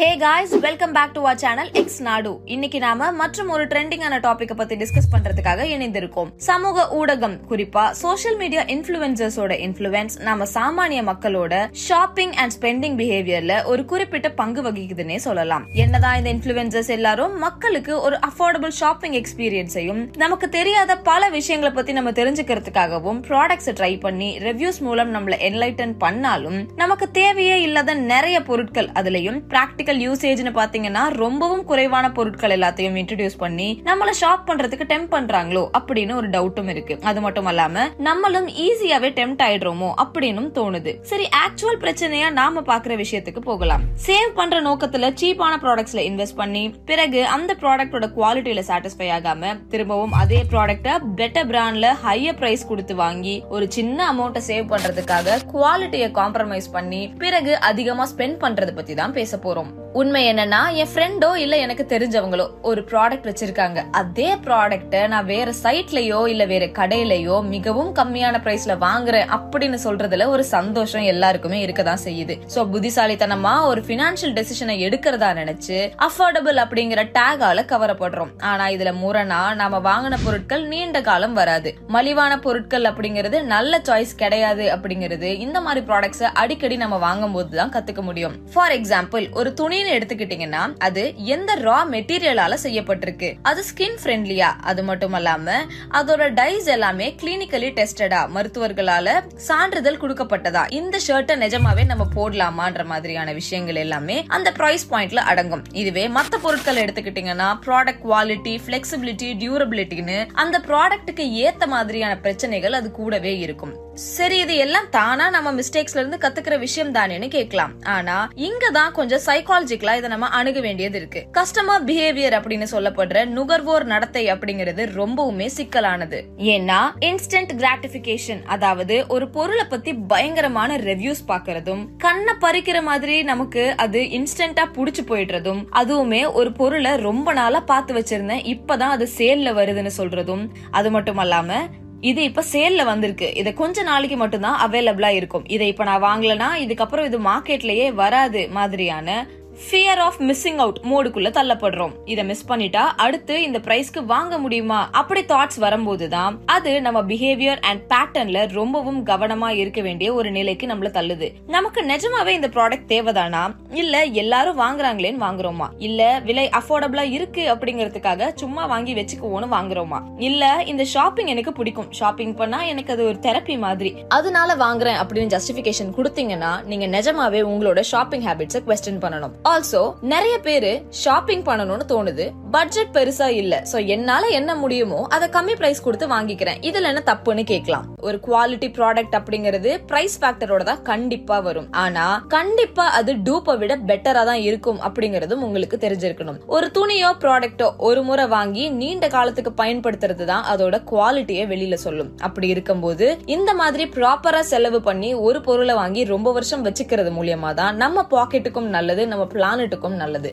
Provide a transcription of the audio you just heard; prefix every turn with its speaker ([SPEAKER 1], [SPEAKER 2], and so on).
[SPEAKER 1] Hey guys welcome back to our channel X நாடு இன்னைக்கு நாம மற்றும் ஒரு ட்ரெண்டிங்கான டாபிக் பத்தி டிஸ்கஸ் பண்றதுக்காக இணைந்திருக்கோம். சமூக ஊடகம் குறிப்பா சோஷியல் மீடியா இன்ஃபுளுசர்ஸோட இன்ஃபுளுன்ஸ் நம்ம சாமானிய மக்களோட ஷாப்பிங் அண்ட் ஸ்பெண்டிங் பிஹேவியர்ல ஒரு குறிப்பிட்ட பங்கு வகிக்குதுன்னே சொல்லலாம். என்னதான் இந்த இன்ஃபுளுசர்ஸ் எல்லாரும் மக்களுக்கு ஒரு அஃபோர்டபுள் ஷாப்பிங் எக்ஸ்பீரியன்ஸையும் நமக்கு தெரியாத பல விஷயங்களை பத்தி நம்ம தெரிஞ்சுக்கிறதுக்காகவும் ப்ராடக்ட்ஸ் ட்ரை பண்ணி ரிவ்யூஸ் மூலம் நம்மள என்லைட்டன் பண்ணாலும் நமக்கு தேவையே இல்லாத நிறைய பொருட்கள் அதுலயும் பிராக்டிக்கல் யூசேஜ்னு பாத்தீங்கன்னா ரொம்பவும் குறைவான பொருட்கள் எல்லாத்தையும் இன்ட்ரடியூஸ் பண்ணி நம்மள ஷாப் பண்றதுக்கு டெம்ப் பண்றாங்களோ அப்படின்னு ஒரு டவுட்டும் இருக்கு. அது மட்டும் அல்லாம நம்மளும் ஈஸியாவே டெம்ட் ஆயிடுறோமோ அப்படின்னு தோணுது. சரி ஆக்சுவல் பிரச்சனையா நாம பாக்குற விஷயத்துக்கு போகலாம். சேவ் பண்ற நோக்கத்துல சீப்பான ப்ராடக்ட்ஸ்ல இன்வெஸ்ட் பண்ணி பிறகு அந்த ப்ராடக்டோட குவாலிட்டியில சாட்டிஸ்ஃபை ஆகாம திரும்பவும் அதே ப்ராடக்ட பெட்டர் பிராண்ட்ல ஹையர் பிரைஸ் கொடுத்து வாங்கி ஒரு சின்ன அமௌண்ட்டை சேவ் பண்றதுக்காக குவாலிட்டியை காம்ப்ரமைஸ் பண்ணி பிறகு அதிகமா ஸ்பெண்ட் பண்றது பத்தி தான் பேச போறோம். உண்மை என்னன்னா என் ஃப்ரெண்டோ இல்ல எனக்கு தெரிஞ்சவங்களோ ஒரு ப்ராடக்ட் வச்சிருக்காங்க. அதே ப்ராடக்ட்டை நான் வேற சைட்லயோ இல்ல வேற கடையிலயோ மிகவும் கம்மியான பிரைஸ்ல வாங்குறேன் அப்படின்னு சொல்றதுல ஒரு சந்தோஷம் எல்லாருக்குமே இருக்கதான் செய்யுது. சோ புத்திசாலித்தனமா ஒரு பினான்சியல் டெசிஷனை எடுக்கிறதா நினைச்சு அஃபோர்டபுள் அப்படிங்கிற டேகால கவரப்படுறோம் ஆனா இதுல முரணா நாம வாங்கின பொருட்கள் நீண்ட காலம் வராது. மலிவான பொருட்கள் அப்படிங்கிறது நல்ல சாய்ஸ் கிடையாது அப்படிங்கிறது இந்த மாதிரி ப்ராடக்ட்ஸ் அடிக்கடி நம்ம வாங்கும் போது தான் கத்துக்க முடியும். ஃபார் எக்ஸாம்பிள் ஒரு துணின்னு எடுத்துக்கிட்டீங்கன்னா அது எந்த ரா மெட்டீரியலால செய்யப்பட்டிருக்கு. அது ஸ்கின் ஃப்ரெண்ட்லியா அது மட்டும் இல்லாம அதோட டைஸ் எல்லாமே கிளினிக்கலி டெஸ்டடா மருத்துவர்களால சான்றிதழ் கொடுக்கப்பட்டதா? இந்த ஷர்ட்டை நிஜமாவே நம்ம போடலாமான்ற மாதிரியான விஷயங்கள் எல்லாமே அந்த பிரைஸ் பாயிண்ட்ல அடங்கும். இதுவே மத்த பொருட்கள் எடுத்துக்கிட்டீங்கன்னா ப்ராடக்ட் குவாலிட்டி பிளெக்சிபிலிட்டி டியூரபிலிட்டின்னு அந்த ப்ராடக்ட்டுக்கு ஏத்த மாதிரியான பிரச்சனைகள் அது கூடவே இருக்கும். சரி இது எல்லாம் தானா நம்ம மிஸ்டேக்ஸ்ல இருந்து கத்துக்கிற விஷயம் தானேன்னு கேட்கலாம். ஆனா இங்க தான் கொஞ்சம் சைக்காலஜிக்கலா இதை நம்ம அணுக வேண்டியது இருக்கு. கஸ்டமர் பிஹேவியர் அப்படின்னு சொல்லப்படுற நுகர்வோர் நடத்தை அப்படிங்கிறது ரொம்பவுமே சிக்கலானது. ஏன்னா இன்ஸ்டன்ட் கிராட்டிபிகேஷன் அதாவது ஒரு பொருளை பத்தி பயங்கரமான ரிவ்யூஸ் பாக்குறதும் கண்ணை பறிக்கிற மாதிரி நமக்கு அது இன்ஸ்டன்டா புடிச்சு போயிடுறதும் அதுவுமே ஒரு பொருளை ரொம்ப நாளா பார்த்து வச்சிருந்தேன் இப்பதான் அது சேல்ல வருதுன்னு சொல்றதும் அது மட்டும் அல்லாம இது இப்ப சேல்ல வந்திருக்கு. இது கொஞ்ச நாளைக்கு மட்டும்தான் அவைலபிளா இருக்கும். இதை இப்ப நான் வாங்கலனா இதுக்கப்புறம் இது மார்க்கெட்லயே வராது மாதிரியான ஃபியர் ஆஃப் மிஸ்ஸிங் அவுட் மோடுக்குள்ள தள்ளப்படுறோம். இதை மிஸ் பண்ணிட்டா அடுத்து இந்த பிரைஸ்க்கு வாங்க முடியுமா? அப்படி தாட்ஸ் வரும்போது தான் அது நம்ம பிஹேவியர் அண்ட் பேட்டர்ன்ல ரொம்பவும் கவனமா இருக்க வேண்டிய ஒரு நிலைக்கு நம்மள தள்ளுது. நமக்கு நிஜமாவே இந்த ப்ராடக்ட் தேவைதானா? இல்ல எல்லாரும் வாங்குறாங்களேன்னு வாங்குறோமா? இல்ல விலை அஃபோர்டபுளா இருக்கு அப்படிங்கறதுக்காக சும்மா வாங்கி வச்சுக்குவோன்னு வாங்குறோமா? இல்ல இந்த ஷாப்பிங் எனக்கு பிடிக்கும். ஷாப்பிங் பண்ணா எனக்கு அது ஒரு தெரப்பி மாதிரி. அதனால வாங்குறேன் அப்படின்னு ஜஸ்டிபிகேஷன் கொடுத்தீங்கன்னா நீங்க நிஜமாவே உங்களோட ஷாப்பிங் ஹேபிட்ஸை கொஸ்டின் பண்ணணும். ஆல்சோ நிறைய பேரு ஷாப்பிங் பண்ணணும்னு தோணுது. பட்ஜெட் பெருசா இல்ல. சோ என்னால என்ன முடியுமோ அதை கம்மி பிரைஸ் கொடுத்து வாங்கிக்கிறேன். இதுல என்ன தப்புன்னு கேட்கலாம். ஒரு குவாலிட்டி ப்ராடக்ட் அப்படிங்கிறது பிரைஸ் ஃபேக்டரோட தான் கண்டிப்பா வரும். ஆனா கண்டிப்பா அது டூப்பை விட பெட்டரா தான் இருக்கும் அப்படிங்கறதும் உங்களுக்கு தெரிஞ்சிருக்கணும். ஒரு துணியோ ப்ராடக்டோ ஒரு முறை வாங்கி நீண்ட காலத்துக்கு பயன்படுத்துறது தான் அதோட குவாலிட்டியை வெளியில சொல்லும். அப்படி இருக்கும்போது இந்த மாதிரி ப்ராப்பரா செலவு பண்ணி ஒரு பொருளை வாங்கி ரொம்ப வருஷம் வச்சுக்கிறது மூலியமா தான் நம்ம பாக்கெட்டுக்கும் நல்லது நம்ம பிளானட்டுக்கும் நல்லது.